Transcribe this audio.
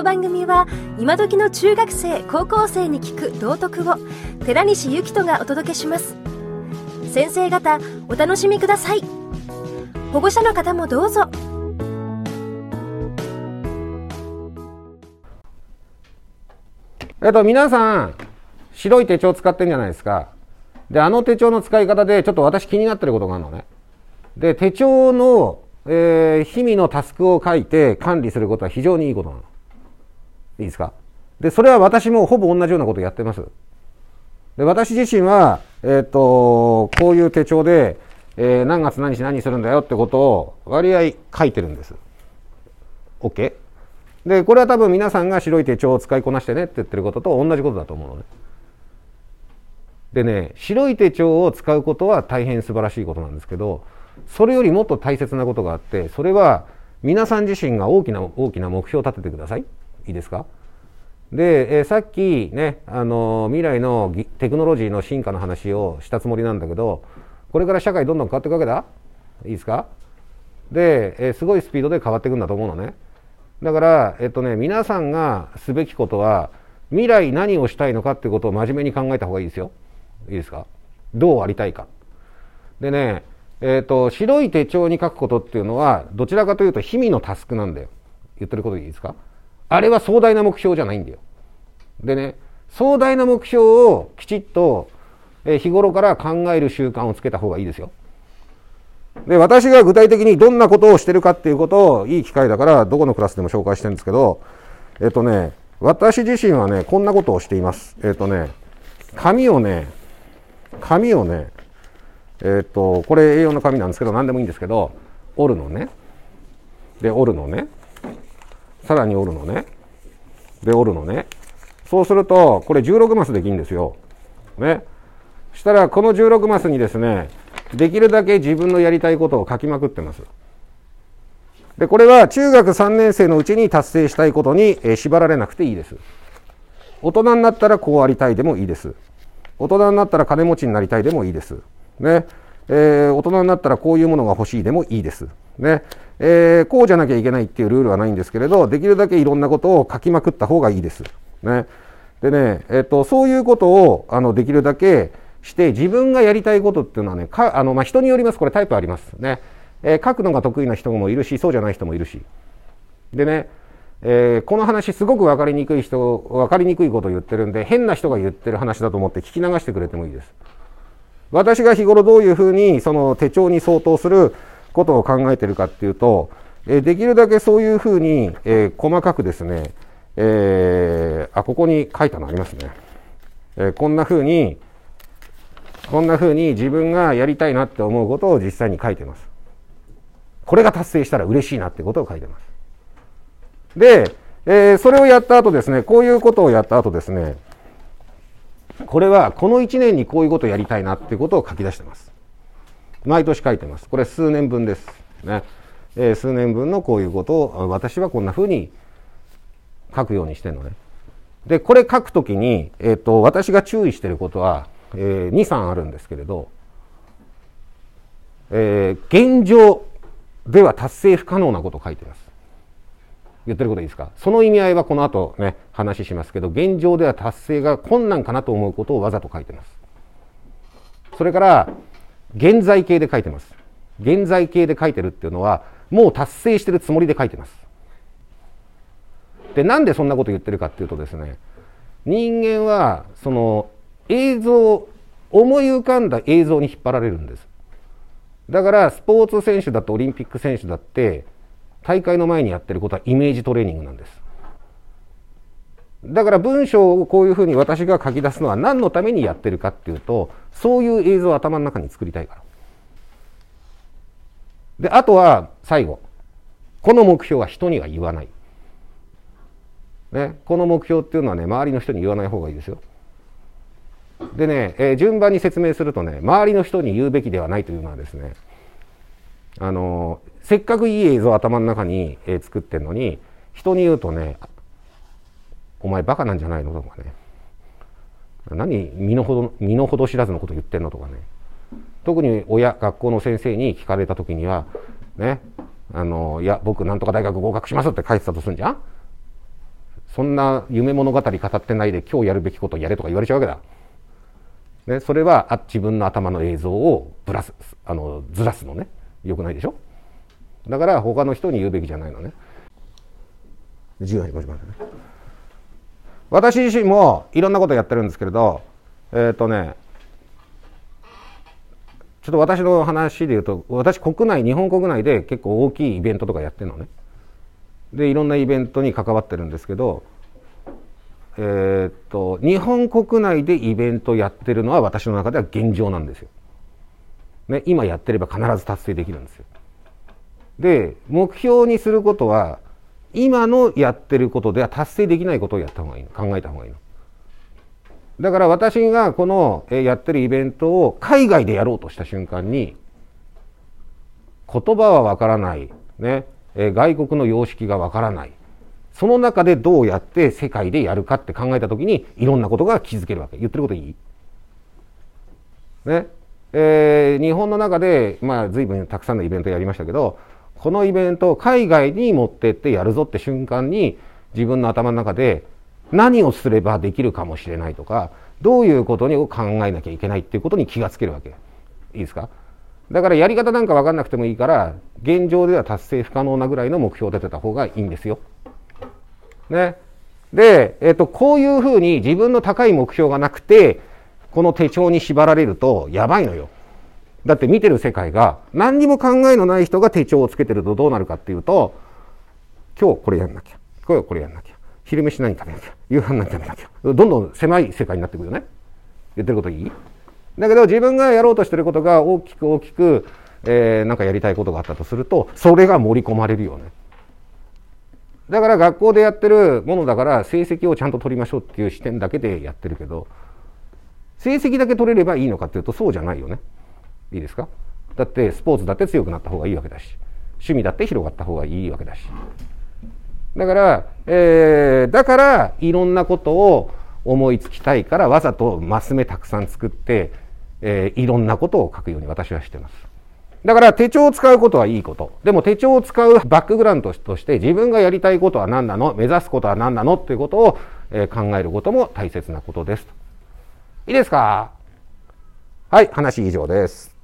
の番組は今時の中学生高校生に聞く道徳を寺西幸人がお届けします。先生方お楽しみください。保護者の方もどうぞ。えっと皆さん白い手帳使ってるんじゃないですか。であの手帳の使い方でちょっと私気になってることがあるのね。で手帳のえー、日々のタスクを書いて管理することは非常にいいことなの。いいですか？で、それは私もほぼ同じようなことをやってます。で、私自身は、えっ、ー、と、こういう手帳で、えー、何月何日何するんだよってことを割合書いてるんです。OK? で、これは多分皆さんが白い手帳を使いこなしてねって言ってることと同じことだと思うのね。でね、白い手帳を使うことは大変素晴らしいことなんですけど、それよりもっと大切なことがあってそれは皆さん自身が大きな大きな目標を立ててくださいいいですか？で、えー、さっきねあの未来のテクノロジーの進化の話をしたつもりなんだけどこれから社会どんどん変わっていくわけだ。いいですか？で、えー、すごいスピードで変わっていくんだと思うのね。だからえっとね皆さんがすべきことは未来何をしたいのかってことを真面目に考えた方がいいですよ。いいですか？どうありたいか。でねえっ、ー、と、白い手帳に書くことっていうのは、どちらかというと、日々のタスクなんだよ。言ってることでいいですか？あれは壮大な目標じゃないんだよ。でね、壮大な目標をきちっと、日頃から考える習慣をつけた方がいいですよ。で、私が具体的にどんなことをしてるかっていうことを、いい機会だから、どこのクラスでも紹介してるんですけど、えっ、とね、私自身はね、こんなことをしています。えっ、とね、紙をね、紙をね、えっ、と、これ A4 の紙なんですけど、何でもいいんですけど、折るのね。で、折るのね。さらに折るのね。で、折るのね。そうすると、これ16マスできるんですよ。ね。したら、この16マスにですね、できるだけ自分のやりたいことを書きまくってます。で、これは中学3年生のうちに達成したいことに、え縛られなくていいです。大人になったらこうありたいでもいいです。大人になったら金持ちになりたいでもいいです。ね。えー、大人になったらこういうものが欲しいでもいいです。ね。えー、こうじゃなきゃいけないっていうルールはないんですけれど、できるだけいろんなことを書きまくった方がいいです。ね。でね、えっ、ー、と、そういうことを、あの、できるだけして、自分がやりたいことっていうのはね、か、あの、まあ、人によります。これタイプあります。ね。えー、書くのが得意な人もいるし、そうじゃない人もいるし。でね、えー、この話すごく分かりにくい人、分かりにくいことを言ってるんで、変な人が言ってる話だと思って聞き流してくれてもいいです。私が日頃どういうふうにその手帳に相当することを考えてるかっていうと、えできるだけそういうふうに、え細かくですね、えー、あ、ここに書いたのありますね。えこんなふうに、こんなふうに自分がやりたいなって思うことを実際に書いてます。これが達成したら嬉しいなってことを書いてます。で、えー、それをやった後ですね、こういうことをやった後ですね、これはこの1年にこういうことをやりたいなっていうことを書き出してます。毎年書いてます。これ数年分です。ね。えー、数年分のこういうことを私はこんな風に書くようにしてるのね。で、これ書くときに、えっ、ー、と、私が注意してることは、えー、2、3あるんですけれど、えー、現状では達成不可能なことを書いてます。言ってることいいですか？その意味合いはこの後ね、話しますけど、現状では達成が困難かなと思うことをわざと書いてます。それから、現在形で書いてます。現在形で書いてるっていうのは、もう達成してるつもりで書いてます。で、なんでそんなこと言ってるかっていうとですね、人間は、その、映像、思い浮かんだ映像に引っ張られるんです。だから、スポーツ選手だってオリンピック選手だって、大会の前にやってることはイメージトレーニングなんです。だから文章をこういうふうに私が書き出すのは何のためにやってるかっていうと、そういう映像を頭の中に作りたいから。で、あとは最後。この目標は人には言わない。ね、この目標っていうのはね、周りの人に言わない方がいいですよ。でね、えー、順番に説明するとね、周りの人に言うべきではないというのはですね、あのせっかくいい映像を頭の中に、えー、作ってんのに人に言うとね「お前バカなんじゃないの?」とかね「何身の程身の程知らずのこと言ってんの?」とかね特に親学校の先生に聞かれた時にはねあのいや僕なんとか大学合格しますって書いてたとするんじゃんそんな夢物語語ってないで今日やるべきことやれとか言われちゃうわけだ。ね、それは自分の頭の映像をぶらすあのずらすのねよくないでしょ？だから他の人に言うべきじゃないのね。自由にご自慢ね。私自身もいろんなことやってるんですけれどえっ、ー、とねちょっと私の話で言うと私国内日本国内で結構大きいイベントとかやってるのね。でいろんなイベントに関わってるんですけどえー、っと日本国内でイベントやってるのは私の中では現状なんですよ。ね、今やってれば必ず達成できるんですよ。で目標にすることは今のやってることでは達成できないことをやった方がいいの考えた方がいいの。だから私がこのやってるイベントを海外でやろうとした瞬間に言葉はわからないね外国の様式がわからない。その中でどうやって世界でやるかって考えた時にいろんなことが気づけるわけ。言ってることいい？ね。えー、日本の中で、まあ、随分たくさんのイベントやりましたけど、このイベントを海外に持ってってやるぞって瞬間に、自分の頭の中で何をすればできるかもしれないとか、どういうことを考えなきゃいけないっていうことに気がつけるわけ。いいですか？だからやり方なんか分かんなくてもいいから、現状では達成不可能なぐらいの目標を立てた方がいいんですよ。ね。で、えっ、と、こういうふうに自分の高い目標がなくて、この手帳に縛られるとやばいのよ。だって見てる世界が何にも考えのない人が手帳をつけてるとどうなるかっていうと、今日これやんなきゃ。今日これやんなきゃ。昼飯何食べなきゃ。夕飯何食べなきゃ。どんどん狭い世界になってくるよね。言ってることいい？だけど自分がやろうとしてることが大きく大きく、えー、なんかやりたいことがあったとするとそれが盛り込まれるよね。だから学校でやってるものだから成績をちゃんと取りましょうっていう視点だけでやってるけど成績だけ取れればいいのかっていうとそうじゃないよね。いいですか？だってスポーツだって強くなった方がいいわけだし趣味だって広がった方がいいわけだし。だから、えー、だからいろんなことを思いつきたいからわざとマス目たくさん作ってえー、いろんなことを書くように私はしてます。だから手帳を使うことはいいこと。でも手帳を使うバックグラウンドとして自分がやりたいことは何なの？目指すことは何なの？っていうことを、考えることも大切なことです。いいですか？はい、話以上です。